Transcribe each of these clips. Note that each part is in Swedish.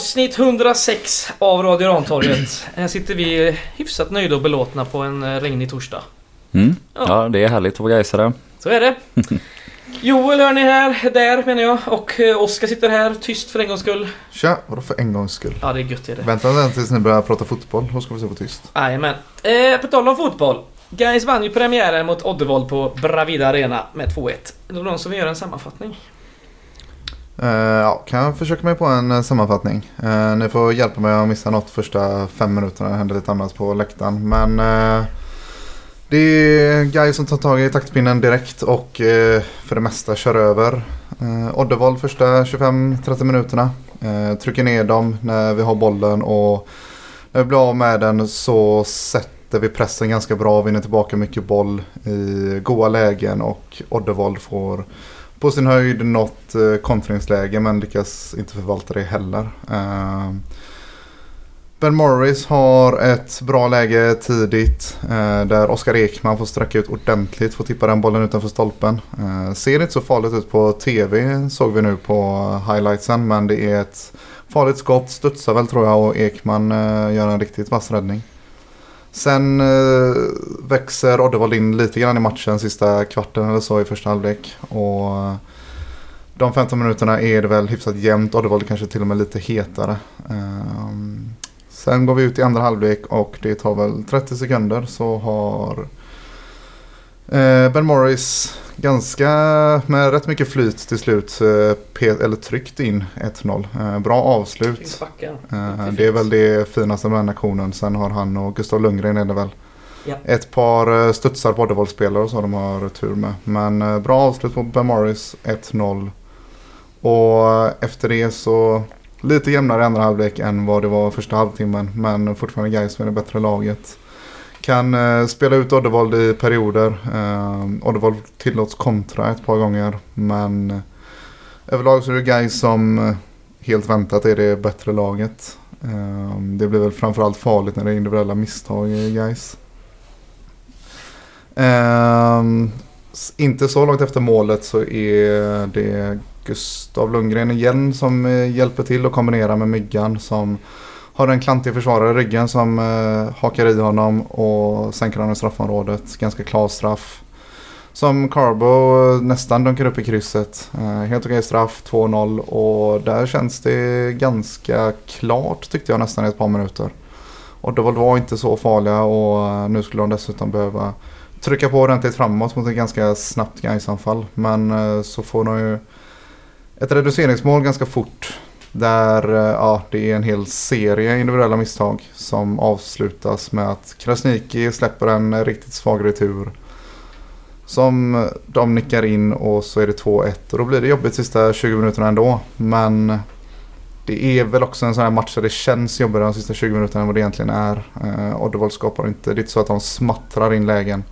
Avsnitt 106 av Radio Rantorget. Här sitter vi hyfsat nöjda och belåtna på en eh, regnig torsdag. Mm. Ja. Ja. det är härligt att vara gaisare. Så är det. Joel hör ni här, där menar jag. Och eh, Oskar sitter här, tyst för en gångs skull. Tja, vadå för en gångs skull? Ja, det är gött är det. Vänta tills ni börjar prata fotboll, då ska vi se på tyst. Jajamän. Eh, på tal om fotboll. Guys vann ju premiären mot Oddevold på Bravida Arena med 2-1. Är det någon som vill göra en sammanfattning? Uh, ja, kan jag försöka mig på en uh, sammanfattning. Uh, ni får hjälpa mig om jag missar något första fem minuterna. Det händer lite annat på läktaren. Men det är Guy som tar tag i taktpinnen direkt och för det mesta kör över. Oddevold första 25-30 minuterna. Trycker ner dem när vi har bollen och när vi blir av med den så sätter vi pressen ganska bra. Vinner tillbaka mycket boll i goda lägen och Oddevold får på sin höjd något eh, kontringsläge men lyckas inte förvalta det heller. Eh, ben Morris har ett bra läge tidigt eh, där Oskar Ekman får sträcka ut ordentligt, får tippa den bollen utanför stolpen. Ser inte så farligt ut på tv såg vi nu på highlightsen men det är ett farligt skott, studsar väl tror jag och Ekman gör en riktigt vass räddning. Sen eh, växer Oddevold in lite grann i matchen sista kvarten eller så i första halvlek. Och eh, de 15 minuterna är det väl hyfsat jämnt. Oddevold kanske till och med lite hetare. Eh, sen går vi ut i andra halvlek och det tar väl 30 sekunder så har Ben Morris ganska med rätt mycket flyt till slut eh, eller tryckt in 1-0. Eh, bra avslut. Eh, Det är väl det finaste med den aktionen. Sen har han och Gustav Lundgren är det väl. Ja. Ett par eh, studsar på Oddevold-spelare så de har tur med. Men eh, bra avslut på Ben Morris, 1-0. Och eh, efter det så lite jämnare andra halvlek än vad det var första halvtimmen. Men fortfarande Gais med det bättre laget. Kan eh, spela ut Oddevold i perioder. Eh, Oddevold tillåts kontra ett par gånger. Men eh, överlag så är det Gais som eh, helt väntat är det bättre laget. Eh, det blir väl framförallt farligt när det är individuella misstag i guys. Eh, inte så långt efter målet så är det Gustav Lundgren igen som eh, hjälper till och kombinerar med Myggan som har en klantig försvarare i ryggen som eh, hakar i honom och sänker honom i straffområdet. Ganska klar straff. Som Carbo eh, nästan dunkar upp i krysset. Eh, helt okej straff, 2-0 och där känns det ganska klart tyckte jag nästan i ett par minuter. Och det var inte så farliga och eh, nu skulle de dessutom behöva trycka på ordentligt framåt mot ett ganska snabbt Gaisanfall. Men eh, så får de ju ett reduceringsmål ganska fort. Där eh, ja, det är en hel serie individuella misstag som avslutas med att Krasniki släpper en riktigt svag retur. Som de nickar in och så är det 2-1 och då blir det jobbigt sista 20 minuterna ändå. Men det är väl också en sån här match där det känns jobbigare de sista 20 minuterna än vad det egentligen är. Eh, Oddevold skapar inte, det är inte så att de smattrar in lägen.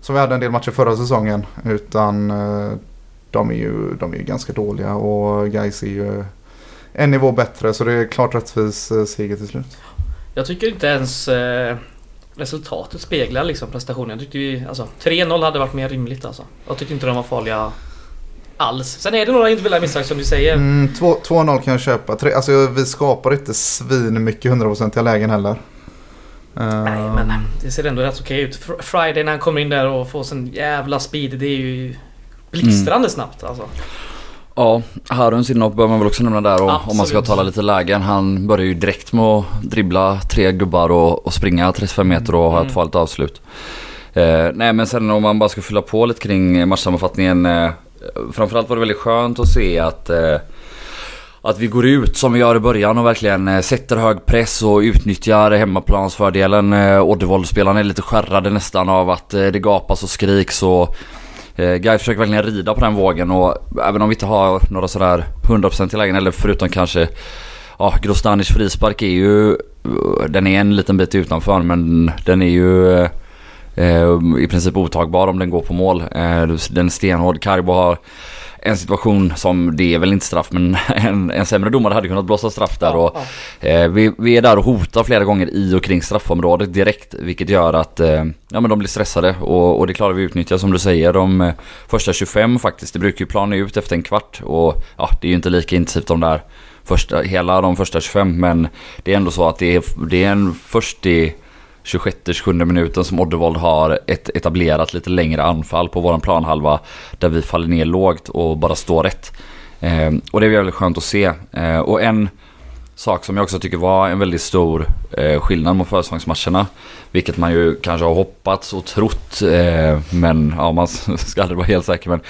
Som vi hade en del matcher förra säsongen. Utan eh, de är ju, de är ju ganska dåliga och guys är ju en nivå bättre så det är klart rättvis eh, seger till slut. Jag tycker inte ens eh, resultatet speglar liksom prestationen. Jag tyckte vi, alltså 3-0 hade varit mer rimligt alltså. Jag tyckte inte de var farliga alls. Sen är det några individuella misstag som du säger. Mm, två- 2-0 kan jag köpa. Tre, alltså, vi skapar inte svin mycket hundraprocentiga lägen heller. Eh, Nej men det ser ändå rätt okej ut. Fr- Friday när han kommer in där och får sån jävla speed. Det är ju blixtrande snabbt alltså. Ja, Haruns inhopp bör man väl också nämna där och, om man ska tala lite lägen. Han börjar ju direkt med att dribbla tre gubbar och, och springa 35 meter och ha Mm. ett farligt avslut. Eh, nej men sen om man bara ska fylla på lite kring matchsammanfattningen. Eh, framförallt var det väldigt skönt att se att eh, att vi går ut som vi gör i början och verkligen eh, sätter hög press och utnyttjar hemmaplansfördelen. Eh, Oddevold-spelarna är lite skärrade nästan av att eh, det gapas och skriks och Eh, Guy försöker verkligen rida på den vågen och även om vi inte har några sådär 100% i lägen eller förutom kanske Ja, Grostanic frispark är ju eh, Den är en liten bit utanför men den är ju eh, eh i princip otagbar om den går på mål. Eh, den är stenhård. Carbo har en situation som, det är väl inte straff men en, en sämre domare hade kunnat blåsa straff där. och. Eh, vi, vi är där och hotar flera gånger i och kring straffområdet direkt vilket gör att eh, ja, men de blir stressade och, och det klarar vi utnyttja som du säger de eh, första 25 faktiskt. Det brukar ju plana ut efter en kvart och ja, det är ju inte lika intensivt de där första, hela de första 25 men det är ändå så att det är, det är en först i 26-27 minuten som Oddevold har ett etablerat lite längre anfall på våran planhalva där vi faller ner lågt och bara står rätt. Eh, och det är väldigt skönt att se. Eh, och en sak som jag också tycker var en väldigt stor eh, skillnad mot försäsongsmatcherna. Vilket man ju kanske har hoppats och trott. Eh, men ja, man ska aldrig vara helt säker. Men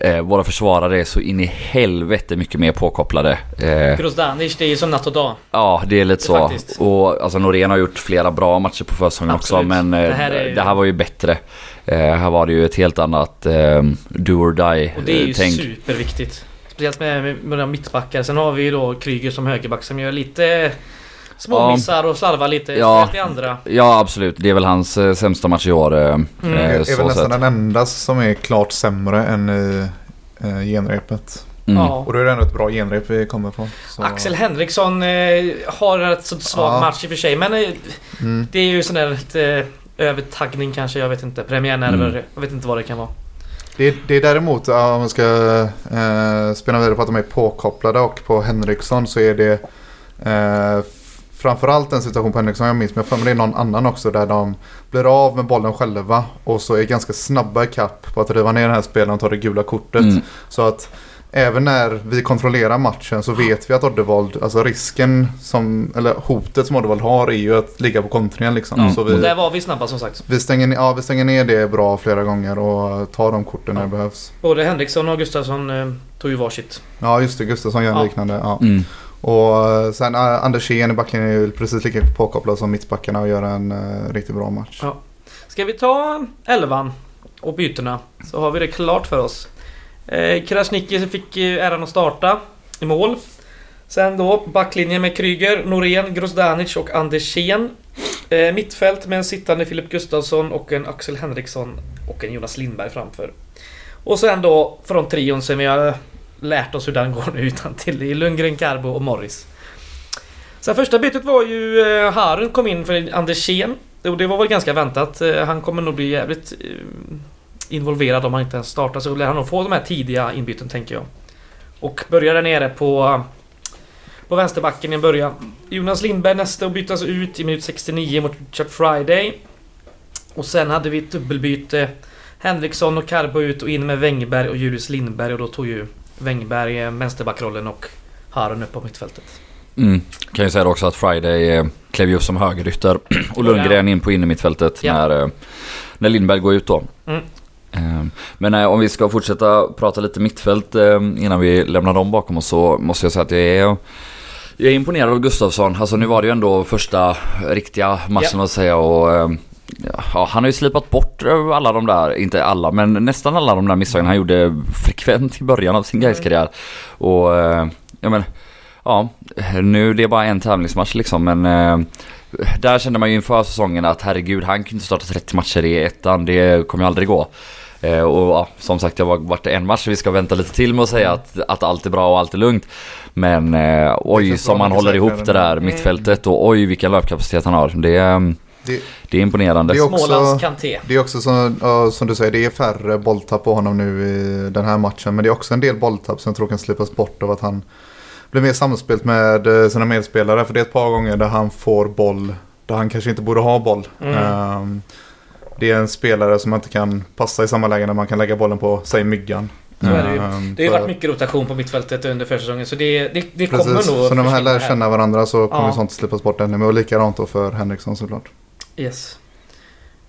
eh, våra försvarare är så in i helvete mycket mer påkopplade. Eh, Grozdanic, det är ju som natt och dag. Ja, det är lite Det så. faktiskt. Och alltså Norén har gjort flera bra matcher på försäsongen också. Men eh, Det här är det här var ju bättre. Eh, här var det ju ett helt annat eh, do or die Och det är ju superviktigt. Speciellt med, de mittbackar. Sen har vi ju då Kryger som högerback som gör lite småmissar och slarvar lite. Ja. I andra. Ja, absolut. Det är väl hans eh, sämsta match i år. Eh, Mm. Det eh, är så väl nästan den enda som är klart sämre än i eh, genrepet. Mm. Ja. Och då är det ändå ett bra genrep vi kommer från. Så, Axel Henriksson eh, har en rätt så svag Ja. match i och för sig. Men eh, Mm. det är ju sån där lite övertaggning kanske. Jag vet inte. Premiärnerver. Mm. Jag vet inte vad det kan vara. Det, det är däremot, om man ska eh, spela vidare på att de är påkopplade och på Henriksson så är det eh, framförallt en situation på Henriksson jag minns, men jag för mig det är någon annan också där de blir av med bollen själva och så är ganska snabba i kapp på att riva ner den här spelaren och ta det gula kortet. Mm. Så att även när vi kontrollerar matchen så vet vi att Oddevold, alltså risken som, eller hotet som Oddevold har är ju att ligga på kontringen liksom. Mm. Så Och vi, där var vi snabba som sagt. vi, stänger, ner- ja, vi stänger ner det bra flera gånger och tar de korten när det behövs. Både Henriksson och Gustafsson eh, tog ju varsitt. Ja just det, Gustafsson gör en Ja. liknande. Ja. Mm. Och eh, sen uh, Andersén i backlinjen är ju precis lika påkopplad som mittbackarna och gör en eh, riktigt bra match. Ja. Ska vi ta elvan och bytena så har vi det klart för oss. Eh, Krasniqi fick eh, äran att starta i mål. Sen då backlinjen med Kryger, Norén, Grozdanic och Andersén. Eh, mittfält med en sittande Filip Gustafsson och en Axel Henriksson och en Jonas Lindberg framför. Och sen då från trion som vi har lärt oss hur den går nu utan till i Lundgren, Carbo och Morris. Sen första bytet var ju eh, Harun kom in för Andersén. Och det var väl ganska väntat. Eh, han kommer nog bli jävligt eh, involverad om han inte ens startar. Så lär han nog få de här tidiga inbyten tänker jag. Och börjar där nere på på vänsterbacken i början. Jonas Lindberg nästa och bytas ut i minut 69 mot Richard Friday. Och sen hade vi ett dubbelbyte. Henriksson och Carbo ut och in med Wängberg och Julius Lindberg och då tog ju Wängberg eh, vänsterbackrollen och Harun upp på mittfältet. Mm. Kan ju säga också att Friday eh, klev ju upp som högerytter och Lundgren in på innermittfältet Ja. när, eh, när Lindberg går ut då. Mm. Eh, Men eh, om vi ska fortsätta prata lite mittfält eh, innan vi lämnar dem bakom oss så måste jag säga att jag är jag är imponerad av Gustafsson. Alltså nu var det ju ändå första riktiga matchen Ja. att säga och eh, ja, han har ju slipat bort eh, alla de där, inte alla men nästan alla de där misstagen han gjorde frekvent i början av sin Gais-karriär. Och eh, ja men Ja, nu det är bara en tävlingsmatch liksom men Där kände man ju inför säsongen att herregud han kunde starta 30 matcher i ettan, det kommer ju aldrig gå. Eh, och ja, som sagt det har varit en match så vi ska vänta lite till med att säga att, att allt är bra och allt är lugnt. Men eh, oj som han håller ihop det där mittfältet och oj vilken löpkapacitet han har. Det, är, eh, Det, det är imponerande. Det är också- det är också som, ja, som du säger, det är färre bolltapp på honom nu i den här matchen. Men det är också en del bolltapp som jag tror kan slipas bort av att han blir mer samspelt med eh, sina medspelare. För det är ett par gånger där han får boll där han kanske inte borde ha boll. Mm. Ehm, det är en spelare som man inte kan passa i samma läge när man kan lägga bollen på, säg myggan. Så är det ju. Ehm, Det har ju varit mycket rotation på mittfältet under försäsongen så det, det, det kommer nog så när de här lär känna varandra så kommer Ja. sånt slipas bort ännu mer. Och likadant då för Henriksson såklart. Yes.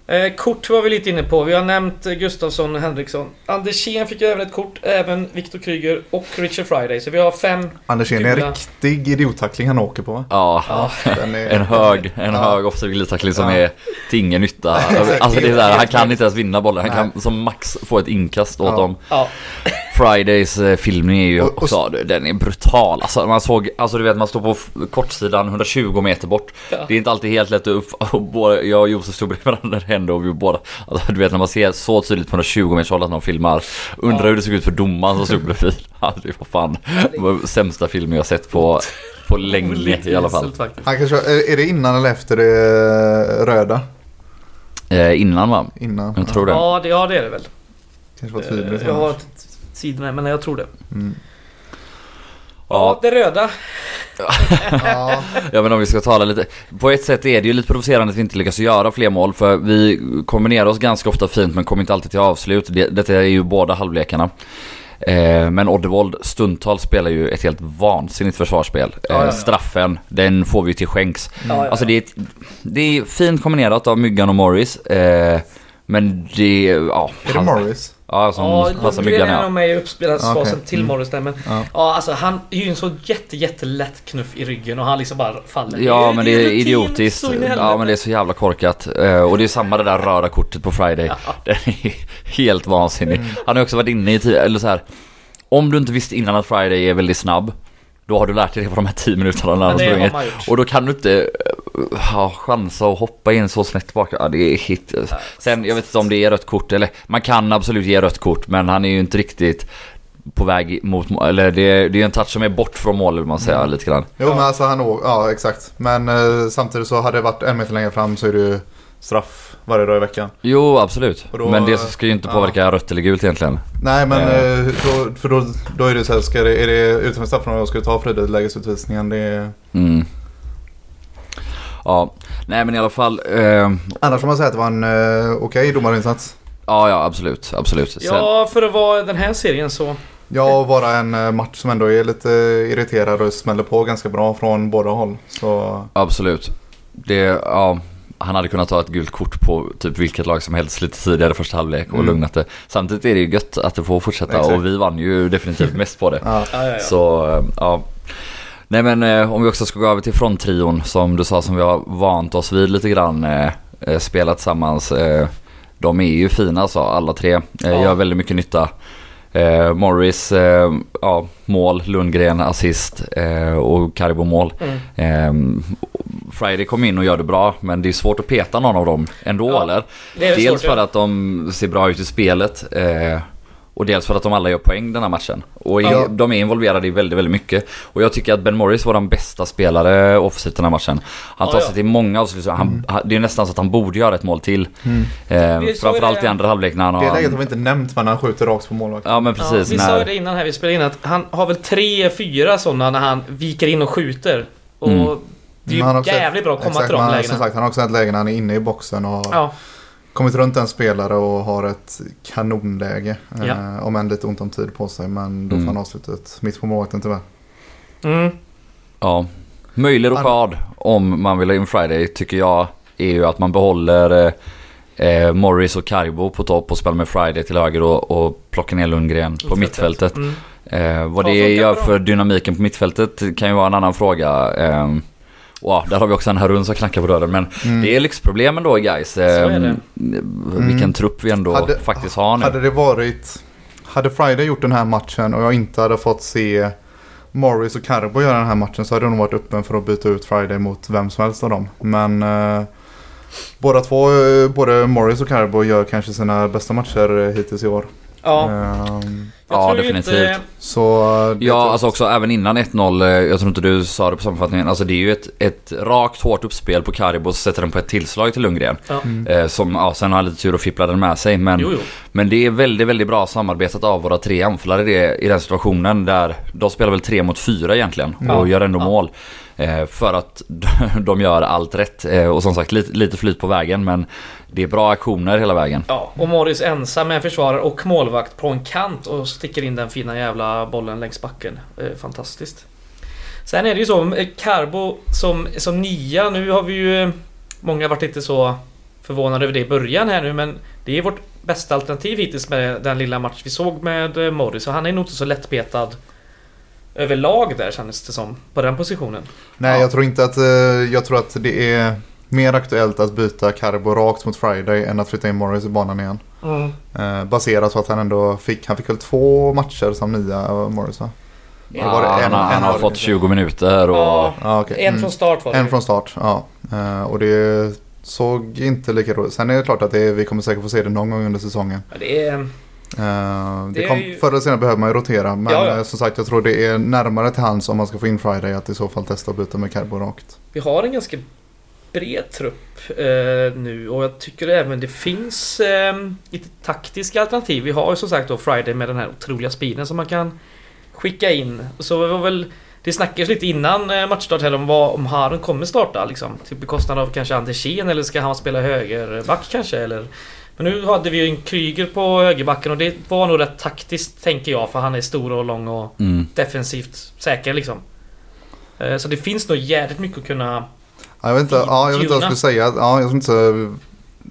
Eh, kort var vi lite inne på. Vi har nämnt Gustafsson och Henriksson. Andersén fick även ett kort. Även Viktor Kryger och Richard Friday. Så vi har fem. Andersén är en riktig idiottackling han åker på va? Ja, Ja. Är- en hög, en Ja. hög offensiv glidtackling som Ja. är till ingen nytta. Alltså det är där, han kan inte ens vinna bollen. Han Nej. kan som max få ett inkast åt Ja. dem. Fridays eh, filmning är ju Och- och- också, den är brutal. Alltså man såg, alltså du vet man står på kortsidan 120 meter bort. Ja. Det är inte alltid helt lätt att upp, och både, jag och Josef stod bredvid varandra hände och vi båda, alltså du vet när man ser så tydligt på 120 meters håll att någon filmar. Undrar Ja. hur det såg ut för domaren som stod bredvid. Alltså det var fan, det sämsta filmen jag sett på, på länge i alla fall. Han kanske, är är det innan eller efter det röda? Eh, innan va? Innan. Jag tror det. Ja det, ja, det är det väl. Kanske var tydligt. Eh, Jag har t- sidorna men jag tror det. Mm. Ja, det röda. Ja, Ja men om vi ska tala lite. På ett sätt är det ju lite provocerande att vi inte lyckas göra fler mål. För vi kombinerar oss ganska ofta fint men kommer inte alltid till avslut. Det, detta är ju båda halvlekarna. Eh, men Oddevold stundtals spelar ju ett helt vansinnigt försvarsspel. Eh, Ja, ja, ja. Straffen, den får vi ju till skänks. Ja, ja, Alltså det är, ett, det är fint kombinerat av Myggan och Morris. Eh, men det, ja. är det Morris? Ja, som Ja, passar Myggan nog ja. med i uppspelsfasen Okej. till Mm. Morris där men Ja. ja. alltså han är ju en så jätte jättelätt knuff i ryggen och han liksom bara faller. Ja men det är idiotiskt. Ja men det är så jävla korkat. Eh, Och det är samma det där röda kortet på Friday. Ja. Den är helt vansinnig. Mm. Han har också varit inne i tid, eller så här. Om du inte visste innan att Friday är väldigt snabb. Då har du lärt dig det på de här 10 minuterna när han sprungit. Och då kan du inte eh, ha chansa att hoppa in så snett bak. Ja, det är hit. Sen, jag vet inte om det är rött kort eller man kan absolut ge rött kort men han är ju inte riktigt på väg mot mål. Eller det är, det är en touch som är bort från mål vill man säga Mm. lite grann. Jo men alltså han å- ja exakt. Men eh, samtidigt så hade det varit en meter längre fram så är det ju straff varje dag i veckan. Jo absolut. Då- men det ska ju inte ja. påverka rött eller gult egentligen. Nej men Eh. eh, då, för då, då är det så här, ska det, är det utanför straffområdet ska du ta frilägesutvisningen? Det är... Mm. Ja, nej men i alla fall. Eh, Annars får man säga att det var en eh, okej domarinsats. ja, ja absolut, absolut. Sen, Ja, för att vara den här serien så. Ja, och vara en eh, match som ändå är lite irriterad och smäller på ganska bra från båda håll. Så Absolut. Det, ja, han hade kunnat ta ett gult kort på typ vilket lag som helst lite tidigare första halvlek och Mm. lugnat det. Samtidigt är det ju gött att det får fortsätta Exakt. och vi vann ju definitivt mest på det. ja. Så, eh, ja. Nej men eh, om vi också ska gå över till fronttrion som du sa som vi har vant oss vid lite grann. Eh, spelat tillsammans. Eh, de är ju fina så alla tre. Ja. Gör väldigt mycket nytta. Eh, Morris, eh, ja, mål, Lundgren assist eh, och Karibo mål. Mm. Eh, Friday kom in och gör det bra men det är svårt att peta någon av dem ändå Ja, eller? Dels svårt, för ja. att de ser bra ut i spelet eh, och dels för att de alla gör poäng den här matchen. Och Ja. de är involverade i väldigt, väldigt mycket. Och jag tycker att Ben Morris var den bästa spelare offensivt den här matchen. Han Ja, tar ja. sig till många avslut. Han, Mm. Det är nästan så att han borde göra ett mål till. Mm. Eh, framförallt det- i andra halvlek när han Det läget har har... vi inte nämnt men han skjuter rakt på målvakt. Ja men Ja, precis. vi sa ju när, det innan här vi spelade in att han har väl tre, fyra sådana när han viker in och skjuter. Och Mm. det är ju har jävligt bra att komma Exakt, till de lägena. Som sagt, han har också ett läge när han är inne i boxen och har Ja, kommit runt en spelare och har ett kanonläge. Ja. Eh, om än lite ont om tid på sig men då får Mm. han avslutet mitt på målvakten tyvärr. mm. Ja. Möjlig rockad om man vill ha in Friday tycker jag är ju att man behåller eh, eh, Morris och Karibo på topp och spelar med Friday till höger och, och plockar ner Lundgren på mittfältet. Mm. Eh, vad det gör för dynamiken på mittfältet kan ju vara en annan fråga. Eh, ja, där har vi också en Harun som knackar på dörren. Men Mm. det är lyxproblemen då guys. Eh, är det. Vilken Mm. trupp vi ändå Hade- faktiskt har nu. Hade det varit... Hade Friday gjort den här matchen och jag inte hade fått se Morris och Carbo göra den här matchen så hade jag nog varit öppen för att byta ut Friday mot vem som helst av dem. Men eh, båda två, eh, både Morris och Carbo gör kanske sina bästa matcher eh, hittills i år. Ja, jag Ja, definitivt. Inte, så... Ja, alltså också även innan 1-0, eh, jag tror inte du sa det på sammanfattningen, alltså det är ju ett, ett rakt hårt uppspel på Karibo så sätter den på ett tillslag till Lundgren. ja. Mm. Eh, som, ja, sen har han lite tur och fipplar den med sig men, Jo, jo. men det är väldigt, väldigt bra samarbetat av våra tre anfallare i, den situationen där de spelar väl tre mot fyra egentligen Ja. och gör ändå Ja. mål. Eh, för att de gör allt rätt och som sagt lite, lite flyt på vägen men det är bra aktioner hela vägen. Ja, och Morris ensam med försvarare och målvakt på en kant och sticker in den fina jävla bollen längs backen. Eh, fantastiskt. Sen är det ju så, eh, Carbo som, som nia, nu har vi ju... eh, Många varit lite så förvånade över det i början här nu men det är vårt bästa alternativ hittills med den lilla match vi såg med Morris och han är nog inte så lättpetad överlag där kändes det som, på den positionen. Nej, Ja. jag tror inte att... Jag tror att det är mer aktuellt att byta Carbo rakt mot Friday än att flytta in Morris i banan igen. Eh, baserat på att han ändå fick... Han fick väl två matcher som nia, eh, Morris va? Ja, var det en- han, har- han en har fått 20 minuter och... Ja, Ja, okej. en Mm. från start var det En från start, ja. Eh, och det såg inte lika roligt Sen är det klart att det är, vi kommer säkert få se det någon gång under säsongen. Ja, Det är... Eh, det Det kom, ju- Förr eller senare behöver man ju rotera. Men Ja, ja. eh, som sagt, jag tror det är närmare till hands om man ska få in Friday att i så fall testa att byta med Carbo rakt. Vi har en ganska bred trupp eh, nu och jag tycker även det finns eh, lite taktiska alternativ. Vi har ju som sagt då Friday med den här otroliga speeden som man kan skicka in. Så det var väl... Det snackades lite innan eh, matchstart här om vad, om Harun kommer starta liksom. Till bekostnad av kanske Andersén eller ska han spela högerback kanske eller... Men nu hade vi ju en Kryger på högerbacken och det var nog rätt taktiskt tänker jag för han är stor och lång och Mm. defensivt säker liksom. Eh, Så det finns nog jävligt mycket att kunna... Ja, jag vet inte, ja, jag vet inte vad jag skulle säga. Ja, jag skulle inte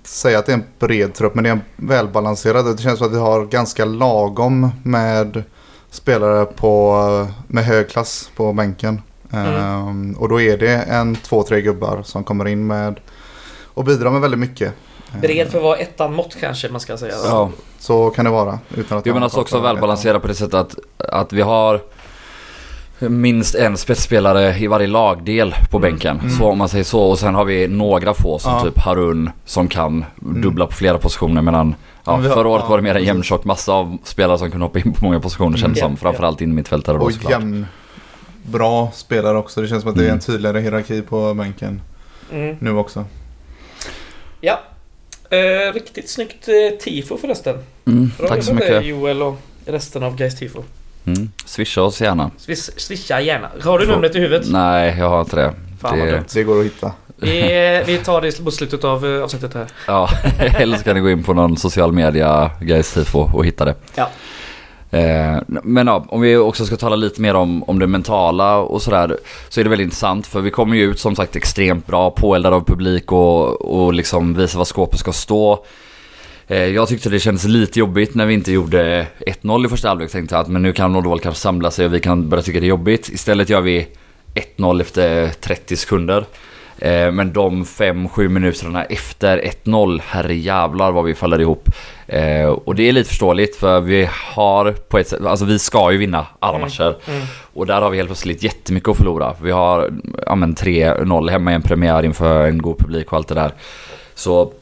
säga att det är en bred trupp, men det är en välbalanserad. Det känns som att vi har ganska lagom med spelare på, med hög klass på bänken. Mm. Ehm, och då är det en, två, tre gubbar som kommer in med och bidrar med väldigt mycket. Ehm, Bred för att vara ettan mått kanske man ska säga. Ja. Så kan det vara. Utan att Jo jag men alltså också välbalanserat på det sättet att, att vi har minst en spetsspelare i varje lagdel på Mm. bänken. Mm. Så om man säger så. Och sen har vi några få som Ja. typ Harun som kan dubbla på flera positioner. Medan ja, har- förra året ja, var det mer en jämntjock massa av spelare som kunde hoppa in på många positioner känns det Mm. som. Framförallt in mittfältare då Och såklart. jämn bra spelare också. Det känns som att det är en Mm. tydligare hierarki på bänken Mm. nu också. Ja. Eh, riktigt snyggt eh, tifo förresten. Mm, tack så mycket. Joel och resten av Gais tifo. Mm. Swisha oss gärna. Swish, swisha gärna. Har du Får- numret i huvudet? Nej, jag har inte det. Fan vad det. Det går att hitta. Vi, vi tar det mot slutet av eh, avsnittet här. ja, eller så kan ni gå in på någon social media guys tifo och hitta det. Ja. Eh, men ja, om vi också ska tala lite mer om, om det mentala och sådär så är det väldigt intressant för vi kommer ju ut som sagt extremt bra, påeldade av publik och, och liksom visar var skåpet ska stå. Eh, jag tyckte det kändes lite jobbigt när vi inte gjorde 1-0 i första halvlek. Tänkte att men nu kan Uddevalla kanske samla sig och vi kan börja tycka det är jobbigt. Istället gör vi 1-0 efter 30 sekunder. Eh, men de 5-7 minuterna efter 1-0, herre jävlar vad vi faller ihop. Eh, och det är lite förståeligt för vi har på ett sätt, alltså vi ska ju vinna alla Mm. matcher. Mm. Och där har vi helt plötsligt jättemycket att förlora. Vi har ja, men 3-0 hemma i en premiär inför en god publik och allt det där. Så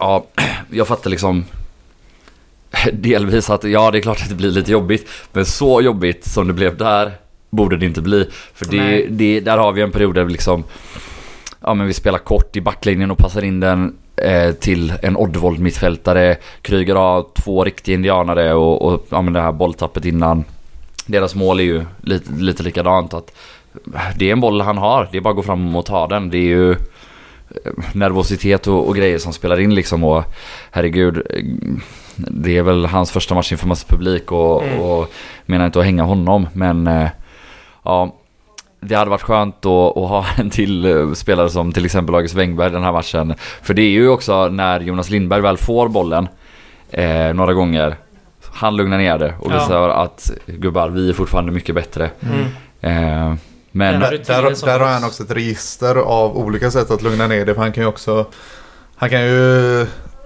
ja, jag fattar liksom delvis att ja det är klart att det blir lite jobbigt. Men så jobbigt som det blev där borde det inte bli. För det, det, där har vi en period där vi liksom Ja men vi spelar kort i backlinjen och passar in den eh, till en Oddvold mittfältare. Kryger har två riktiga indianare och, och ja men det här bolltappet innan. Deras mål är ju lite, lite likadant att det är en boll han har, det är bara att gå fram och ta den. Det är ju eh, nervositet och, och grejer som spelar in liksom och herregud eh, det är väl hans första match inför massa publik och, Mm. och menar inte att hänga honom men eh, ja det hade varit skönt att, att ha en till eh, spelare som till exempel August Wengberg den här matchen. För det är ju också när Jonas Lindberg väl får bollen eh, några gånger. Han lugnar ner det och Ja. visar att gubbar, vi är fortfarande mycket bättre. Mm. Eh, men. Där, där, där har han också ett register av olika sätt att lugna ner det. För han kan ju också Han kan ju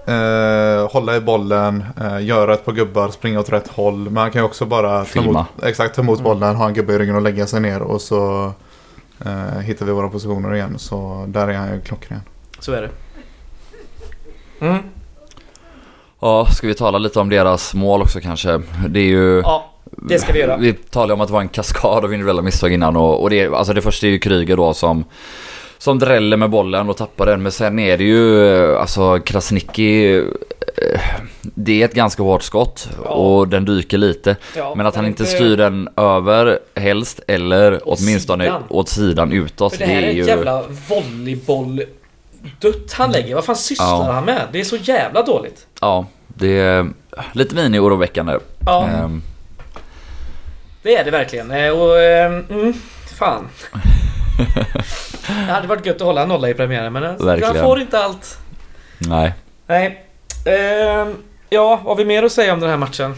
eh, hålla i bollen, eh, göra ett par gubbar, springa åt rätt håll. Men han kan ju också bara ta Filma. emot, exakt, ta emot Mm. bollen, ha en gubbe i ryggen och lägga sig ner. Och så eh, hittar vi våra positioner igen. Så där är han ju klockren. Så är det. Mm. ja, ska vi tala lite om deras mål också kanske? Det är ju... Ja, det ska vi göra. Vi talade om att det var en kaskad av individuella misstag innan och, och det, alltså det första är ju Kryger då som som dräller med bollen och tappar den men sen är det ju alltså Krasniqi eh, Det är ett ganska hårt skott Ja. och den dyker lite Ja, Men att han inte styr den över helst eller Åt åtminstone sidan. åt sidan utåt För det här är ju ett jävla volleyboll dutt han lägger. Vad fan sysslar Ja. han med? Det är så jävla dåligt. Ja, det är lite mini-oroväckande Ja, Ehm, det är det verkligen. Eh, Och, ehm, mm, fan. Det hade varit gött att hålla en nolla i premiären men alltså, Verkligen. han får inte allt. Nej, Nej. Ehm, ja, vad har vi mer att säga om den här matchen?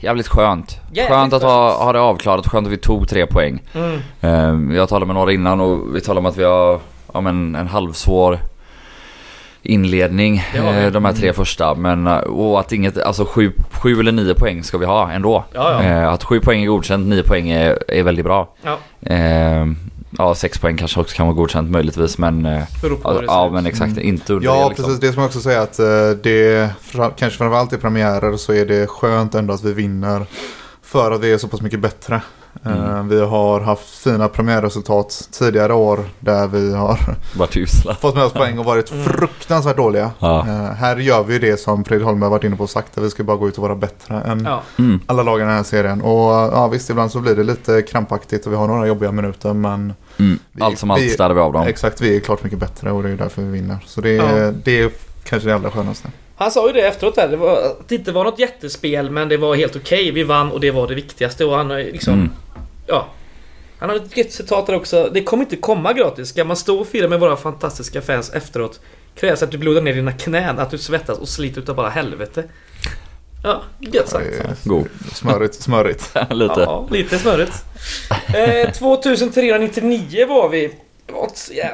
jävligt skönt Jävligt Skönt att ha, ha det avklarat, skönt att vi tog tre poäng Mm. Ehm, Jag talade med några innan och vi talade om att vi har ja, men en halvsvår inledning eh, de här tre första. Men eh, och att inget, alltså sju, sju eller nio poäng ska vi ha ändå. Ja, ja. Eh, Att sju poäng är godkänt, nio poäng är, är väldigt bra. Ja, Ja, sex poäng kanske också kan vara godkänt möjligtvis men... Ja, ja men exakt, Mm. inte under Ja, det liksom. precis. Det som jag också säger att det, kanske framförallt i premiärer så är det skönt ändå att vi vinner. För att vi är så pass mycket bättre. Eh, Mm. Vi har haft fina premiärresultat tidigare år där vi har fått med oss poäng och varit Mm. fruktansvärt dåliga. Ja. Eh, Här gör vi det som Fredrik Holmberg varit inne på och sagt. Att vi ska bara gå ut och vara bättre än Ja. Mm. alla lagen i den här serien. Och ja, visst, ibland så blir det lite krampaktigt och vi har några jobbiga minuter. Men Mm. Vi- Allt som allt städar vi av dem. exakt, vi är klart mycket bättre och det är därför vi vinner. Så det, Ja. är det är kanske det allra skönaste. Han sa ju det efteråt där, det var, att det inte var något jättespel men det var helt okej. Vi vann och det var det viktigaste och han har liksom... Mm. Ja. Han har ett gött citat där också. Det kommer inte komma gratis. Ska man stå och fira med våra fantastiska fans efteråt krävs att du blodar ner dina knän, att du svettas och sliter utav bara helvete. Ja, gött sagt. God. Smörigt, smörigt. Lite. Ja, lite smörigt. Eh, 2399 var vi.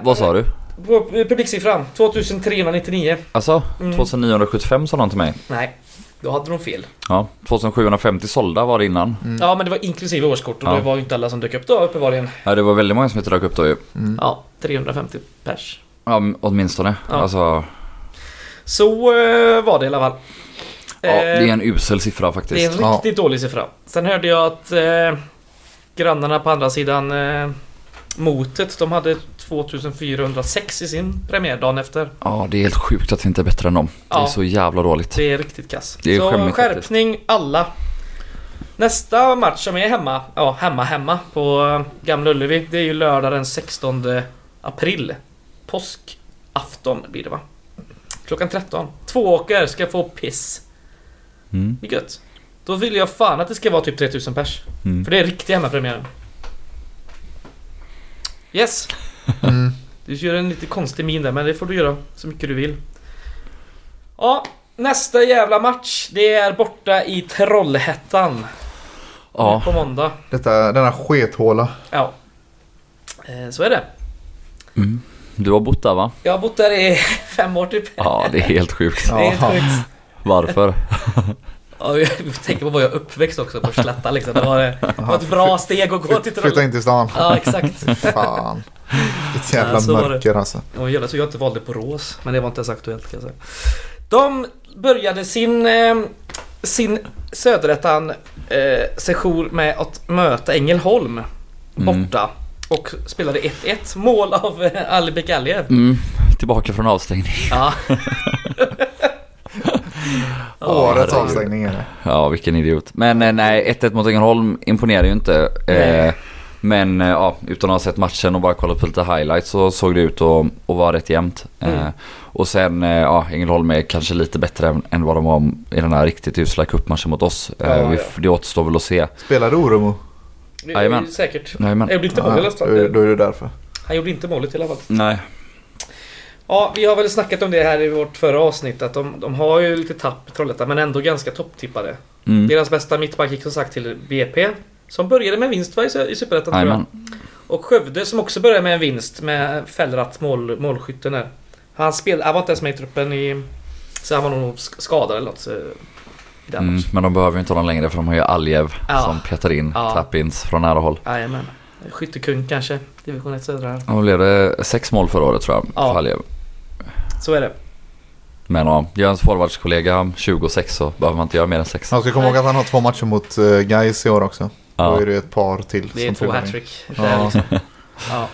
Vad sa du? På publiksiffran. 2399. Alltså? Mm. 2975 sa någon till mig. Nej, då hade de fel. Ja, 2750 sålda var det innan. Ja, men det var inklusive årskort och Ja. det var ju inte alla som dök upp då uppenbarligen. Ja, det var väldigt många som inte dök upp då ju. Mm. Ja, 350 pers. Ja, åtminstone. Ja. Alltså, Så eh, var det i alla fall. ja, det är Eh, en usel siffra det är faktiskt. en Ja. riktigt dålig siffra. Sen hörde jag att eh, grannarna på andra sidan eh, motet, de hade 2406 i sin premiär dagen efter. Ja, det är helt sjukt att vi inte är bättre än dem. Det är Ja. så jävla dåligt. Det är riktigt kass. Det är Så skärpning alla. Nästa match som är hemma, ja hemma hemma på eh, Gamla Ullevi. Det är ju lördag den 16 april. Påskafton blir det va? Klockan 13. Tvååker ska få piss. Mm. Det är gött. Då vill jag fan att det ska vara typ 3000 pers. Mm. För det är riktig hemmapremiären. Yes! Mm. Du gör en lite konstig min där men det får du göra så mycket du vill. Ja, nästa jävla match. Det är borta i Trollhättan. Ja, På måndag. Detta, denna skethåla. Ja. Eh, Så är det. mm. du har bott där va? Jag har bott där i fem år typ. Ja, det är helt sjukt. Det är helt sjukt. Varför? Ja, jag tänker på var jag uppväxt också på Slätta liksom. Det var, det var ett bra steg att gå till Flytta Trollhättan. in till stan. Ja, exakt. Fan. Ett jävla Ja, så var det. mörker alltså. Och jävla så jag inte valde på Rås. Men det var inte ens aktuellt kan jag säga. De började sin, eh, sin Söderettan eh, session med att möta Ängelholm Mm. borta. Och spelade 1-1. Mål av eh, Ali Bekaljev. Mm. Tillbaka från avstängning. Ja. Årets avstängning är det. Ja, vilken idiot. Men eh, nej, 1-1 mot Ängelholm imponerar ju inte. Nej. Eh, men eh, ja, utan att ha sett matchen och bara kollat på lite highlights så såg det ut att, vara rätt jämnt. Eh, Mm. och sen, eh, ja, Ängelholm är kanske lite bättre än, än vad de var i den här riktigt usla cupmatchen mot oss. Eh, Ja, vi, ja. Det återstår väl att se. Spelade Oromo? Jajamän. ju säkert. Men, Han gjorde inte då, är- då är det därför. Han gjorde inte målet i alla fall. nej. Ja, vi har väl snackat om det här i vårt förra avsnitt. Att de, de har ju lite tapp i Trollhättan men ändå ganska topptippade. Mm. Deras bästa mittback gick som sagt till BP. Som började med vinst va, i Superettan tror jag. Och Skövde som också började med en vinst med Fellrath mål, målskytten där. Han, spel, han var inte ens med i truppen i... Så han var nog sk- skadad eller något. Mm, men de behöver ju inte honom längre för de har ju Aljev Ja. som petar in Ja. tap-ins från nära håll. Jajamän. Skyttekung kanske. Division 1 södra. Och blev det sex mål förra året tror jag Ja. för Aljev. Så är det. Men ja, gör ens forwardskollega 26 så behöver man inte göra mer än sex. Man ska komma ihåg att han har två matcher mot uh, Gais i år också. Då Ja. är det ett par till. Det är som två hattrick. Ja. liksom. Ja.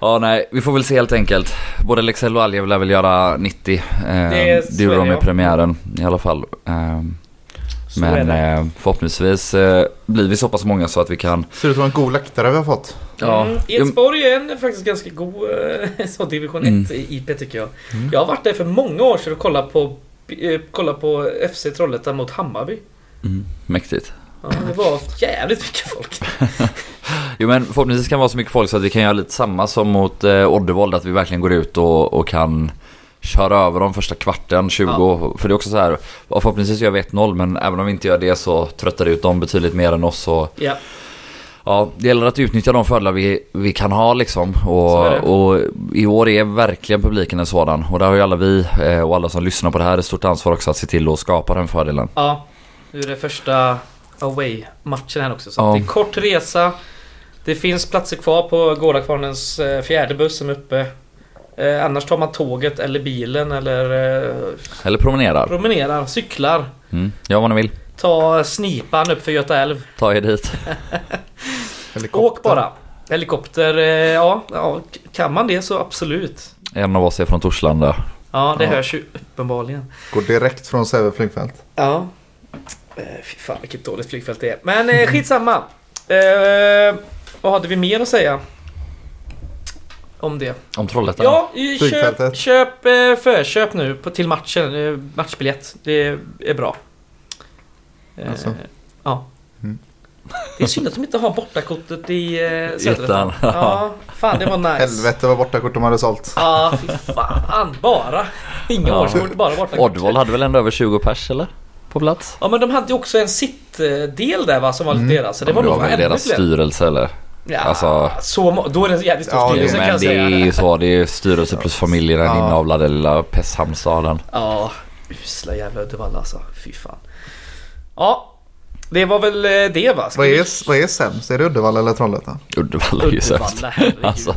ja, nej, vi får väl se helt enkelt. Både Leksell och Aljev lär väl göra 90. Eh, Det- gjorde är de i ja. premiären i alla fall. Eh, Så men eh, förhoppningsvis eh, blir vi så pass många så att vi kan... Ser ut att vara en god läktare vi har fått. Ja, Mm, Edsborg är en faktiskt ganska god eh, så division 1 Mm. IP tycker jag. Jag har varit där för många år sedan och kollat på, eh, kollat på FC Trollhättan mot Hammarby. mm, mäktigt. Ja, det var jävligt mycket folk. Jo men förhoppningsvis kan det vara så mycket folk så att vi kan göra lite samma som mot eh, Oddevold. Att vi verkligen går ut och, och kan köra över dem första kvarten, 20. För det är också så här, ja, förhoppningsvis gör vi 1-0 men även om vi inte gör det så tröttar det ut dem betydligt mer än oss. Och, Ja, ja, det gäller att utnyttja de fördelar vi, vi kan ha liksom. Och, och i år är verkligen publiken en sådan. Och där har ju alla vi eh, och alla som lyssnar på det här ett stort ansvar också att se till att skapa den fördelen. ja. Nu är det första away-matchen här också. Så Ja. det är kort resa. Det finns platser kvar på Gårdakvarnens eh, fjärde buss som är uppe. Eh, annars tar man tåget eller bilen eller eh, Eller promenerar. promenerar, cyklar. Mm, gör vad ni vill. Ta snipan upp för Göta älv. Ta er dit. Åk bara. Helikopter, eh, ja, ja, kan man det så absolut. En av oss är från Torslanda. Ja, det Ja. hörs ju uppenbarligen. Går direkt från Säve flygfält. Ja. Eh, Fy fan vilket dåligt flygfält det är. Men eh, skitsamma. Eh, vad hade vi mer att säga? Om det. Om Trollhättan? Ja, i- köp, köp eh, förköp nu på, till matchen. Matchbiljett. Det är bra. Eh, Alltså. Ja. Mm. Det är synd att de inte har bortakortet i eh. Södertälje. Ja, fan det var nice. Helvete vad bortakort de hade sålt. Ja, fy fan. Bara. Inga Ja. årskort, bara bortakort. Oddvall hade väl ändå över 20 pers eller? På plats? Ja men de hade ju också en sittdel där va som var lite Mm. deras. Så det Det var var, nog väl ännu deras styrelse eller? Ja, alltså- så då är det en jävligt stor Ja, styrelse kan Men jag det säga. är ju så, det är styrelse plus familj i den Ja. inavlade lilla Pesshamnstaden. Ja, usla jävla Uddevalla alltså. Fy fan. Ja, det var väl eh, det va? Ska Vad vi- är, vad är sämst? Är det Uddevalla eller Trollhättan? Uddevalla är ju sämst. Alltså,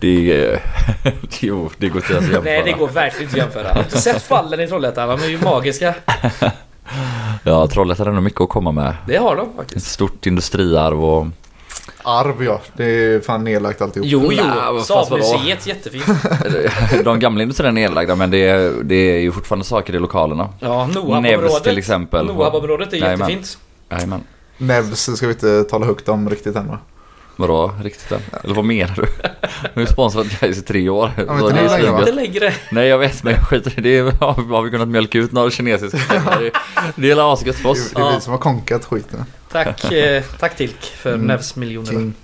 det är... jo, det går inte att jämföra. Nej det går verkligen inte att jämföra. Har du inte sett fallen i Trollhättan? De är ju magiska. Ja, Trollhättan har nog mycket att komma med. Det har de Ett faktiskt. stort industriarv och... Arv ja. Det är fan nedlagt alltihop. Jo, jo. Saabmuseet, jättefint. De gamla industrierna är nedlagda men det är, det är ju fortfarande saker i lokalerna. Ja, Nevs Nohabområdet. till exempel. Nohabområdet är Jajamän. jättefint. Jajamän. Nevs ska vi inte tala högt om riktigt än va? Vadå riktigt än? Eller vad menar du? Vi har sponsrat Gais i tre år. men Så inte nu längre. Inte längre. Nej jag vet men jag skiter i det. Har vi kunnat mjölka ut några kinesiska pengar? Det- är asgött för oss. Det, är Ja. vi som har konkat skiten. Tack, eh, tack Tilk för Mm. Nevs-miljonerna. King.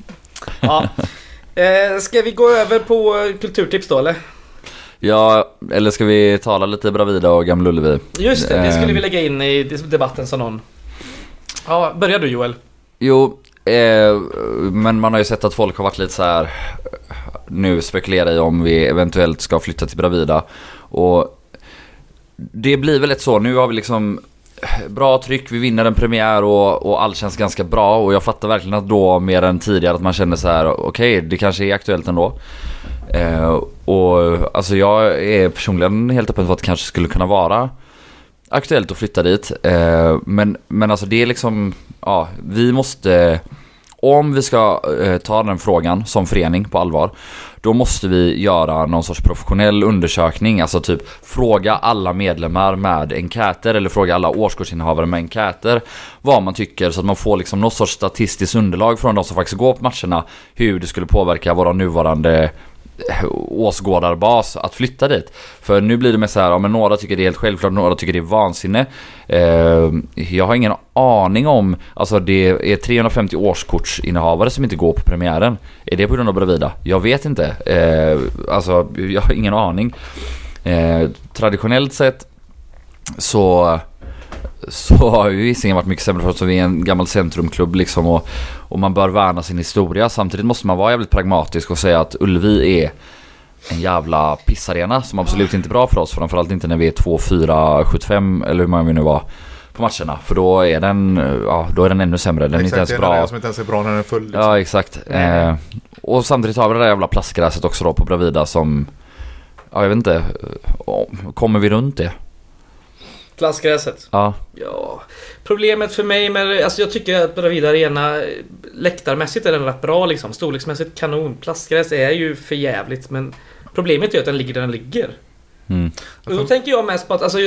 Ja. Eh, ska vi gå över på eh, kulturtips då eller? Ja, eller ska vi tala lite Bravida och Gamla Ullevi? Just det, det skulle vi lägga in i debatten som någon. Ja, börja du Joel. Jo, eh, men man har ju sett att folk har varit lite så här eh, nu spekulerar i om vi eventuellt ska flytta till Bravida. Och det blir väl lite så, nu har vi liksom eh, bra tryck, vi vinner en premiär och, och allt känns ganska bra och jag fattar verkligen att då mer än tidigare att man känner så här: okej det kanske är aktuellt ändå. Eh, och alltså jag är personligen helt öppen för att det kanske skulle kunna vara aktuellt att flytta dit. Eh, men, men alltså det är liksom, ja, vi måste, om vi ska eh, ta den frågan som förening på allvar, då måste vi göra någon sorts professionell undersökning, alltså typ fråga alla medlemmar med enkäter eller fråga alla årskortsinnehavare med enkäter vad man tycker så att man får liksom någon sorts statistiskt underlag från de som faktiskt går på matcherna hur det skulle påverka våra nuvarande åskådarbas att flytta dit. För nu blir det med så här, ja, men några tycker det är helt självklart, några tycker det är vansinne. Eh, jag har ingen aning om, alltså det är 350 årskortsinnehavare som inte går på premiären. Är det på grund av Bravida? Jag vet inte. Eh, alltså jag har ingen aning. Eh, traditionellt sett så så har ju Hisingen varit mycket sämre för oss. Vi är en gammal centrumklubb liksom och, och man bör värna sin historia. Samtidigt måste man vara jävligt pragmatisk och säga att Ullevi är en jävla pissarena som absolut inte är bra för oss. Framförallt inte när vi är 2, 4, 75 eller hur många vi nu var på matcherna. För då är den, ja, då är den ännu sämre. Den är inte ens det är bra. som inte ens är bra när den är full. Liksom. Ja exakt. Eh, och samtidigt har vi det där jävla plastgräset också då på Bravida som, ja jag vet inte, eh, kommer vi runt det? Plastgräset. Ja. Ja, problemet för mig med... Alltså jag tycker att Bravida Arena eh, läktarmässigt är den rätt bra liksom. Storleksmässigt kanon. Plastgräs är ju för jävligt men problemet är att den ligger där den ligger. Mm. Och då tänker jag mest på att alltså,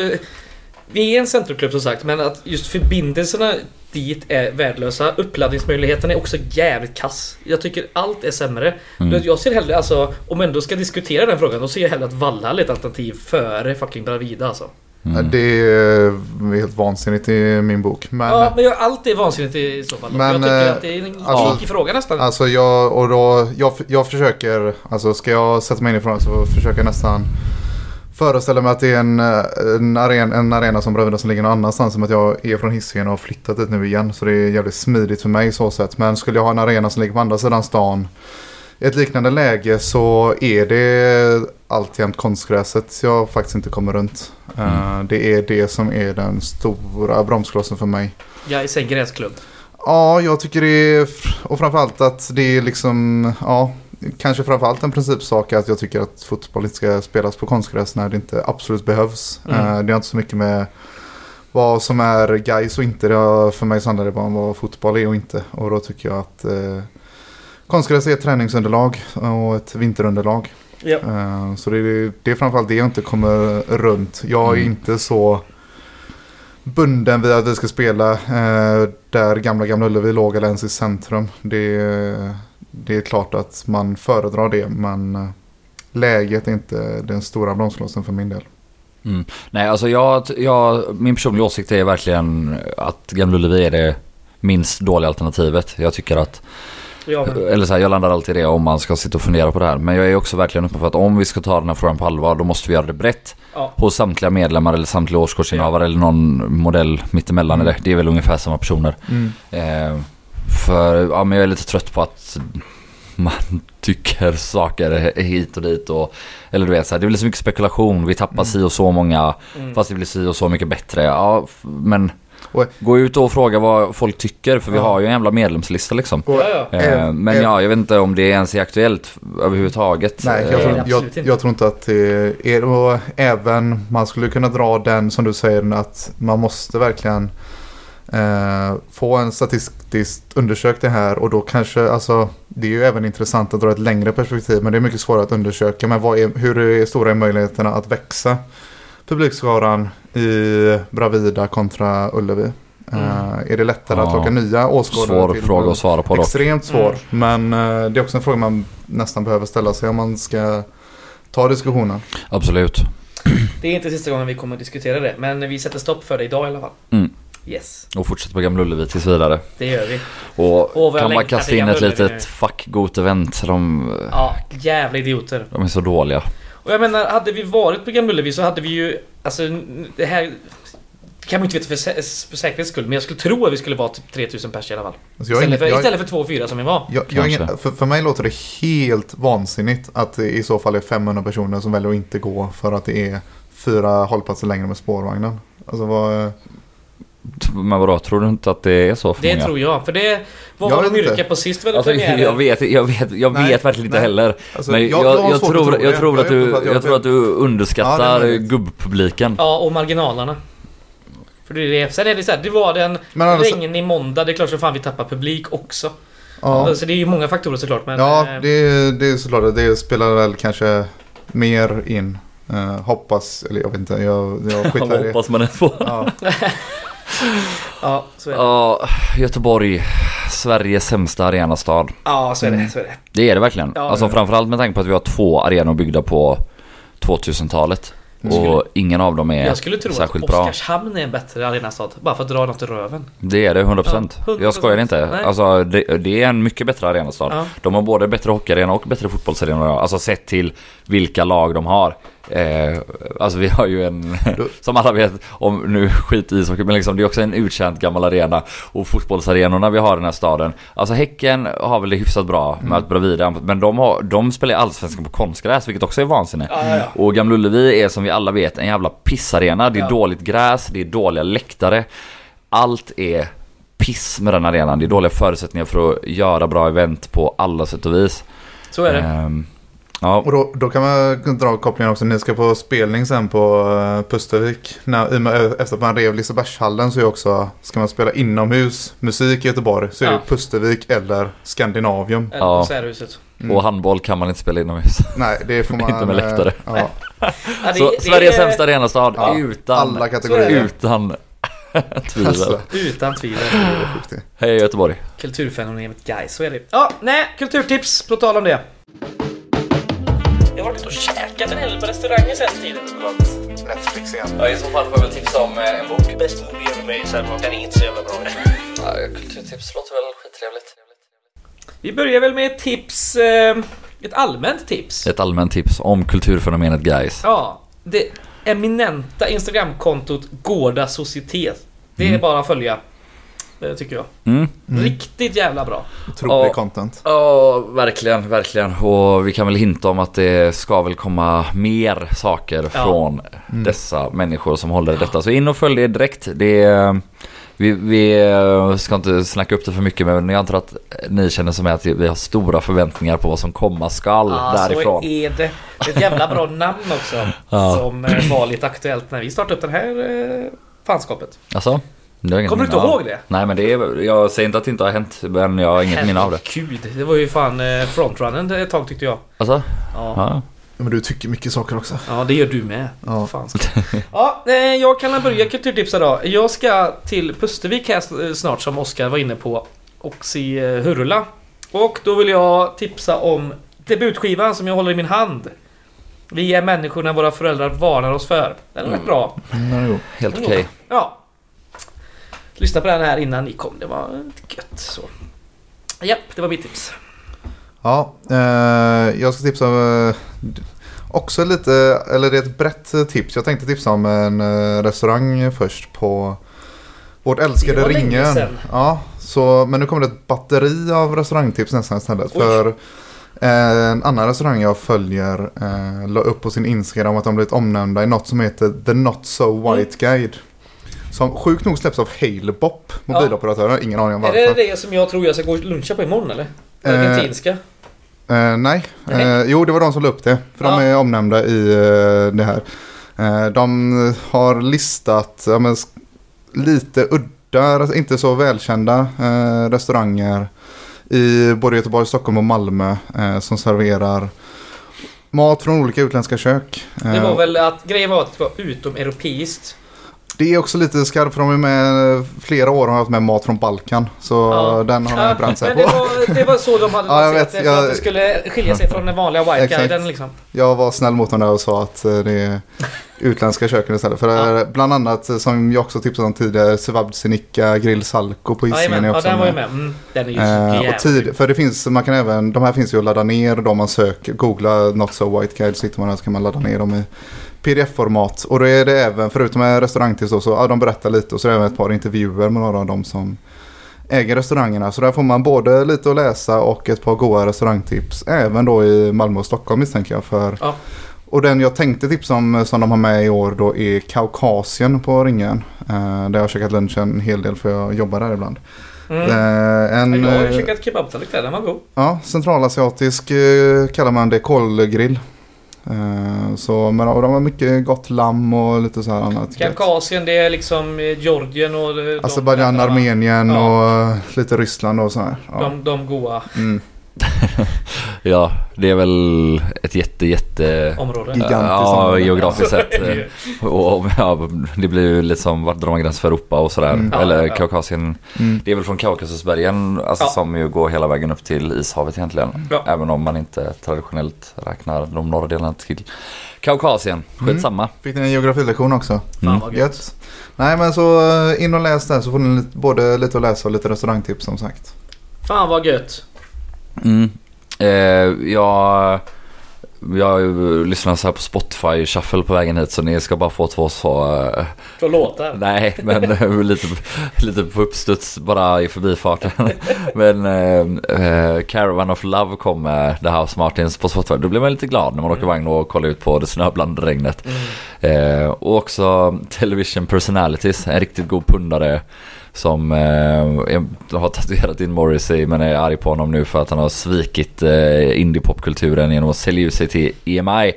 vi är en centrumklubb som sagt men att just förbindelserna dit är värdelösa. Uppladdningsmöjligheten är också jävligt kass. Jag tycker allt är sämre. Mm. Jag ser hellre, alltså om man ändå ska diskutera den frågan, då ser jag hellre att Vallhall är ett alternativ före fucking Bravida alltså. Mm. Det är helt vansinnigt i min bok. Men Ja, men jag, allt är vansinnigt i så fall. Men, jag tycker eh, att det är en alltså- fråga nästan. Alltså jag, och då, jag, jag försöker, alltså ska jag sätta mig in i frågan så försöker jag nästan föreställa mig att det är en, eh, en, arena, en arena som Bravida som ligger någon annanstans. Som att jag är från Hisingen och har flyttat dit nu igen. Så det är jävligt smidigt för mig så sätt. Men skulle jag ha en arena som ligger på andra sidan stan i ett liknande läge så är det alltjämt konstgräset jag faktiskt inte kommer runt. Eh, det är det som är den stora bromsklossen för mig. Jag är en gräsklubb. Ja, jag tycker det är, och framförallt att det är liksom, ja, kanske framförallt en principsak att jag tycker att fotboll inte ska spelas på konstgräs när det inte absolut behövs. Mm. Eh, Det har inte så mycket med vad som är guys och inte. Det har, för mig så handlar det bara om vad fotboll är och inte. Och då tycker jag att eh, konstgräs är ett träningsunderlag och ett vinterunderlag. Ja. Eh, Så det är, det är framförallt det jag inte kommer runt. Jag är Mm. inte så bunden vid att vi ska spela eh, där gamla Gamla Ullevi låg eller ens i centrum. Det, det är klart att man föredrar det men eh, läget är inte den stora bromsklossen för min del. Mm. Nej, alltså jag, jag, min personliga åsikt är verkligen att Gamla Ullevi är det minst dåliga alternativet. Jag tycker att, Ja, eller så här, jag landar alltid i det om man ska sitta och fundera på det här. Men jag är också verkligen öppen för att om vi ska ta den här frågan på allvar då måste vi göra det brett. ja. Hos samtliga medlemmar eller samtliga årskortsinnehavare eller någon modell mittemellan. Eller, det är väl ungefär samma personer. Eh, för ja, men jag är lite trött på att man tycker saker hit och dit. Och, eller du vet, så här, det blir så mycket spekulation. Vi tappar si och så många Mm. fast det blir si och så mycket bättre. Ja, men Och- gå ut och fråga vad folk tycker för vi Ja. har ju en jävla medlemslista liksom. Och. Eh, Eh, men eh, ja, jag vet inte om det ens är aktuellt överhuvudtaget. Nej, jag Eh, tror, jag, absolut inte. jag tror inte att det är och även man skulle kunna dra den som du säger att man måste verkligen eh, få en statistiskt undersökt det här och då kanske alltså det är ju även intressant att dra ett längre perspektiv men det är mycket svårare att undersöka men vad är, hur är stora är möjligheterna att växa publikskaran i Bravida kontra Ullevi? Eh, är det lättare att Ja. locka nya åskådare? Svår till fråga att svara på dock. Extremt svår. Mm. Men eh, det är också en fråga man nästan behöver ställa sig om man ska ta diskussionen. Absolut. Det är inte sista gången vi kommer att diskutera det, men vi sätter stopp för det idag i alla fall. Mm. Yes, Och fortsätta på Gamla Ullevi tills vidare. det gör vi. Och jag kan längtar kasta in ett litet fuck got event. De, Ja, jävla idioter. de är så dåliga. Och jag menar, hade vi varit på Gamla Ullevi så hade vi ju... Alltså, det här... Det kan man inte veta för, sä- för säkerhets skull, men jag skulle tro att vi skulle vara typ 3000 pers i alla fall. Alltså Istället för, jag, istället för 2 och 4 som vi var. jag, jag, ingen- för, för mig låter det helt vansinnigt att det i så fall är 500 personer som väljer att inte gå för att det är fyra hållplatser längre med spårvagnen. Alltså vad... Men vadå, tror du inte att det är så för Det många? tror jag, för det... Vad Jag var de inte. yrkade på sist? Det Alltså, premiären? jag vet, jag vet, jag Nej, vet verkligen inte nej. heller. Alltså, Men jag, jag, tror, jag tror att du, jag tror att du Ja, underskattar möjligt. gubbpubliken. Ja, och marginalerna. För det är det. Sen är det så här, det var den Men annars, regnig måndag, det är klart som fan vi tappar publik också. ja, Så det är ju många faktorer såklart, men... ja eh, det, är- det är såklart det spelar väl kanske mer in. Eh, hoppas, eller jag vet inte, jag, jag skiter i det. hoppas man är på. Ja. Ja, så är det. Ja, Göteborg. Sveriges sämsta arenastad. Ja, så är det. Så är det. Det är det verkligen. Ja, alltså ja. framförallt med tanke på att vi har två arenor byggda på 2000-talet. Mm. Och ingen av dem är Jag skulle tro särskilt att bra. Oskarshamn är en bättre arenastad. Bara för att dra något i röven. Det är det, 100%. Ja, 100%. Jag skojar inte. Nej. Alltså det, det är en mycket bättre arenastad. Ja. De har både bättre hockeyarena och bättre fotbollsarena. Alltså sett till vilka lag de har. Eh, alltså vi har ju en, som alla vet, om nu skit i ishockey, men liksom det är också en utkänd gammal arena. Och fotbollsarenorna vi har i den här staden. Alltså Häcken har väl det hyfsat bra med att Bravida, men de, har, de spelar Allsvenskan på konstgräs, vilket också är vansinne. Ja, ja, ja. Och Gamla Ullevi är som vi alla vet en jävla pissarena. Det är dåligt gräs, det är dåliga läktare. Allt är piss med den arenan. Det är dåliga förutsättningar för att göra bra event på alla sätt och vis. Så är det. Ehm, ja, Och då, då kan man dra kopplingen också. Ni ska på spelning sen på uh, Pustervik. När, i med, efter att man rev Lisebergshallen så är också, ska man spela inomhus musik i Göteborg så är Ja. det Pustervik eller Skandinavium. Eller Ja. Konserthuset. Mm. och handboll kan man inte spela inomhus. Nej, det får man... Inte med läktare. eh, Ja, det- Så det Sveriges är- sämsta arenastad Ja, utan, alla kategorier. utan tvivel. Alltså, Utan tvivel. sjukt det. Hej Göteborg. Kulturfenomenet guys, så är det. Ja, nej, kulturtips på tal om det. Jag har varit ute och käkat en hel på restauranger sen tiden. Netflix igen. Ja, i så fall får jag väl tipsa om eh, en bok. Bäst movie ever made, här, den är inte så jävla bra. Ja, kulturtips låter väl skittrevligt. Vi börjar väl med ett tips, eh, ett allmänt tips. Ett allmänt tips om kulturfenomenet guys. Ja, det eminenta Instagramkontot Gårda Societet. Det är Mm. bara att följa. Det tycker jag. Mm. Mm. Riktigt jävla bra. Otrolig Ja. content. Ja, verkligen, verkligen. Och vi kan väl hinta om att det ska väl komma mer saker Ja. från Mm. dessa människor som håller i detta. Så in och följ det direkt. Det är, vi, vi ska inte snacka upp det för mycket men jag antar att ni känner som att vi har stora förväntningar på vad som komma skall Ja, därifrån. så är det. Det är ett jävla bra namn också. Ja. Som eh, var lite aktuellt när vi startade upp det här eh, fanskapet. Alltså? Kommer du inte av. ihåg det? Nej men det är, jag säger inte att det inte har hänt men jag har inget minne av det. Gud, det var ju fan eh, frontrunnen ett tag tyckte jag. Alltså? Ja, Ja. Men du tycker mycket saker också. ja det gör du med. Ja. Fan. ja, eh, jag kan börja kulturtipsa då. Jag ska till Pustervik här eh, snart som Oskar var inne på och se Hurula. Och då vill jag tipsa om debutskivan som jag håller i min hand. Vi är människorna våra föräldrar varnar oss för. Den är rätt bra. Mm, jo. Helt okej. Ja. Lyssna på den här innan ni kom. Det var gött så. Japp, det var mitt tips. Ja, eh, jag ska tipsa om eh, också lite, eller det är ett brett tips. Jag tänkte tipsa om en eh, restaurang först på vårt älskade Ringen. Ja, så, men nu kommer det ett batteri av restaurangtips nästan istället. Oj. För eh, en annan restaurang jag följer eh, la upp på sin Instagram att de blivit omnämnda i något som heter The Not So White Guide. Som sjukt nog släpps av Halebop, mobiloperatören. Ingen aning om Är varför. det det som jag tror jag ska gå och luncha på imorgon eller? Argentinska? Eh, nej, Nej. Eh, jo det var de som la upp det. För de Ja. är omnämnda i eh, det här. Eh, de har listat ja, men, lite udda, inte så välkända eh, restauranger i både Göteborg, Stockholm och Malmö eh, som serverar mat från olika utländska kök. Det Eh, var väl att grejen var att det var utomeuropeiskt. Det är också lite skarpt för de är med flera år har haft med mat från Balkan. Så Ja. den har de bränt sig men det på. var, det var så de hade Ja, vet, det för jag- att det skulle skilja sig från den vanliga white-guiden liksom. Jag var snäll mot dem där och sa att eh, det är utländska köken istället. För eh, bland annat eh, som jag också tipsade om tidigare, Sevabsenica Grill Salko på Hisingen ja också den var ju med. Mm, den är ju Eh, jävla och tid, för det finns, man kan även, de här finns ju att ladda ner då man söker, googla Not So White Guide så hittar man det så kan man ladda ner dem i pdf-format. Och då är det även, förutom med restaurangtips då, så ja, de berättar lite och så är det även ett par intervjuer med några av dem som äger restaurangerna. Så där får man både lite att läsa och ett par goda restaurangtips. Även då i Malmö och Stockholm misstänker jag. För Ja. och den jag tänkte tipsa om som de har med i år då är Kaukasien på Ringen. Eh, där jag har käkat lunch en hel del för jag jobbar där ibland. Mm. Eh, en, jag har eh, käkat kebabtallrik där, den var god. Ja, centralasiatisk eh, kallar man det kolgrill. Eh, så, men de har mycket gott lamm och lite så här annat. Kaukasien, det är liksom eh, Georgien och... eh, Azerbajdzjan. Armenien Ja. och lite Ryssland och så här. Ja. De, de goa Mm. Ja, det är väl ett jätte, jätte... områden. Gigantiskt Ja, område. geografiskt sett. Och, ja, det blir ju lite som vart drar man gräns för Europa och sådär. Mm. Eller ja, ja. Kaukasien. Mm. Det är väl från Kaukasusbergen alltså, Ja. som ju går hela vägen upp till Ishavet egentligen. Ja. Även om man inte traditionellt räknar de norra delarna till Kaukasien. Skitsamma. Fick ni en geografilektion också? Fan vad gött. Nej men så eh, in och läs där så får ni både lite att läsa och lite restaurangtips som sagt. Fan vad gött. Mm. Eh, jag, jag lyssnar så här på Spotify shuffle på vägen hit så ni ska bara få två så... eh, För låtar. Nej, men eh, lite, lite på uppstuds bara i förbifarten. men eh, eh, Caravan of Love kom med The House Martins på Spotify. Då blir man lite glad när man åker vagn och kollar ut på det snöblandade regnet. Mm. Och också Television Personalities, en riktigt god pundare som eh, har tatuerat in Morrissey men är arg på honom nu för att han har svikit eh, indiepopkulturen genom att sälja ut sig till EMI.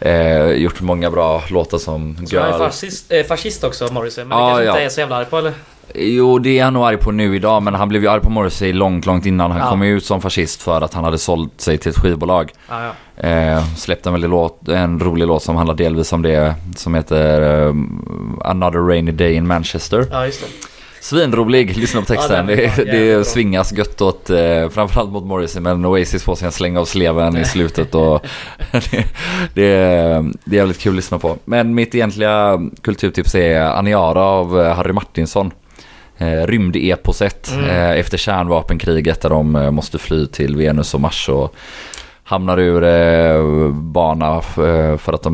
Eh, gjort många bra låtar som Så han är Girl. fascist, eh, fascist också, Morrissey. Men Ja, det kanske ja. inte är så jävla arg på eller? Jo, det är han nog arg på nu idag, men han blev ju arg på Morrissey långt, långt innan han Ja. kom ut som fascist för att han hade sålt sig till ett skivbolag. Ja, ja. Eh, släppte en, väldigt låt, en rolig låt som handlar delvis om det, som heter eh, Another Rainy Day in Manchester. ja just det. Svinrolig, lyssna på texten. Ja, det, det bra. svingas gött åt, eh, framförallt mot Morrissey, men Oasis får sig en släng av sleven i slutet och det, det, är, det är jävligt kul att lyssna på. Men mitt egentliga kulturtips är Aniara av eh, Harry Martinsson. Eh, Rymdeposet Mm. eh, efter kärnvapenkriget där de eh, måste fly till Venus och Mars och hamnar ur eh, bana för att de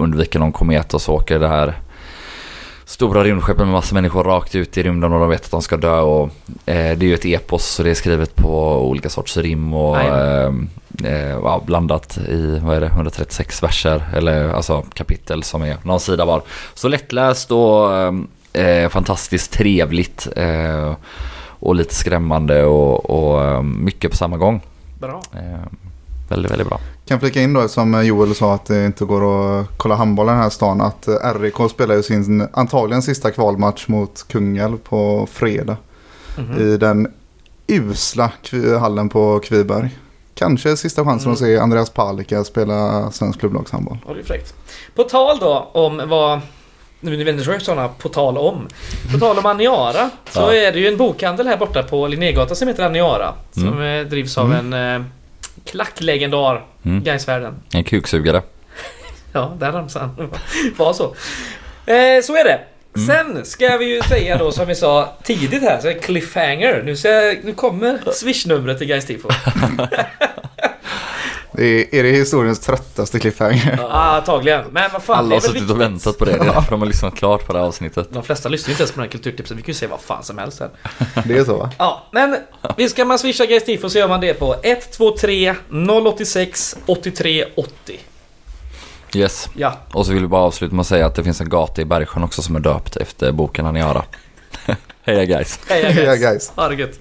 undviker någon komet och så åker det här stora rymdskeppet med massa människor rakt ut i rymden och de vet att de ska dö och eh, det är ju ett epos så det är skrivet på olika sorts rim och eh, eh, blandat i, vad är det, 136 verser eller alltså kapitel som är någon sida var. Så lättläst och eh, fantastiskt trevligt eh, och lite skrämmande och, och eh, mycket på samma gång. Bra. Eh, Väldigt, väldigt bra. Kan flika in då som Joel sa att det inte går att kolla handboll i den här stan. Att RIK spelar ju sin antagligen sista kvalmatch mot Kungälv på fredag. Mhm. I den usla hallen på Kviberg. Kanske sista chansen att Mm. se Andreas Palicka spela svensk klubblagshandboll. Ja, det är fräckt. På tal då om vad... Nu vänder sig sådana på tal om. På tal om Aniara så Ja. är det ju en bokhandel här borta på Linnégatan som heter Aniara. Som eh, drivs av en eh, klacklegendar Mm. Gaisvärlden. En kuksugare. Ja, där ramsan var så. Eh, så är det. Mm. Sen ska vi ju säga då som vi sa tidigt här, så är cliffhanger. Nu, ska, nu kommer swishnumret till Gais Tifo. Det är, är det historiens tröttaste cliffhanger? Ja, antagligen. Men vad fan, Alla har suttit och väntat på det. Det är därför de har lyssnat klart på det här avsnittet. De flesta lyssnar ju inte ens på den här kulturtipsen. Vi kan ju säga vad fan som helst här. Det är så va? Ja, men visst ska man swisha Gais Tifo så gör man det på 123 086 83 80. Yes. Ja, Och så vill vi bara avsluta med att säga att det finns en gata i Bergsjön också som är döpt efter boken Aniara. Heja guys. heja Heja Gais. guys. Ha det gött.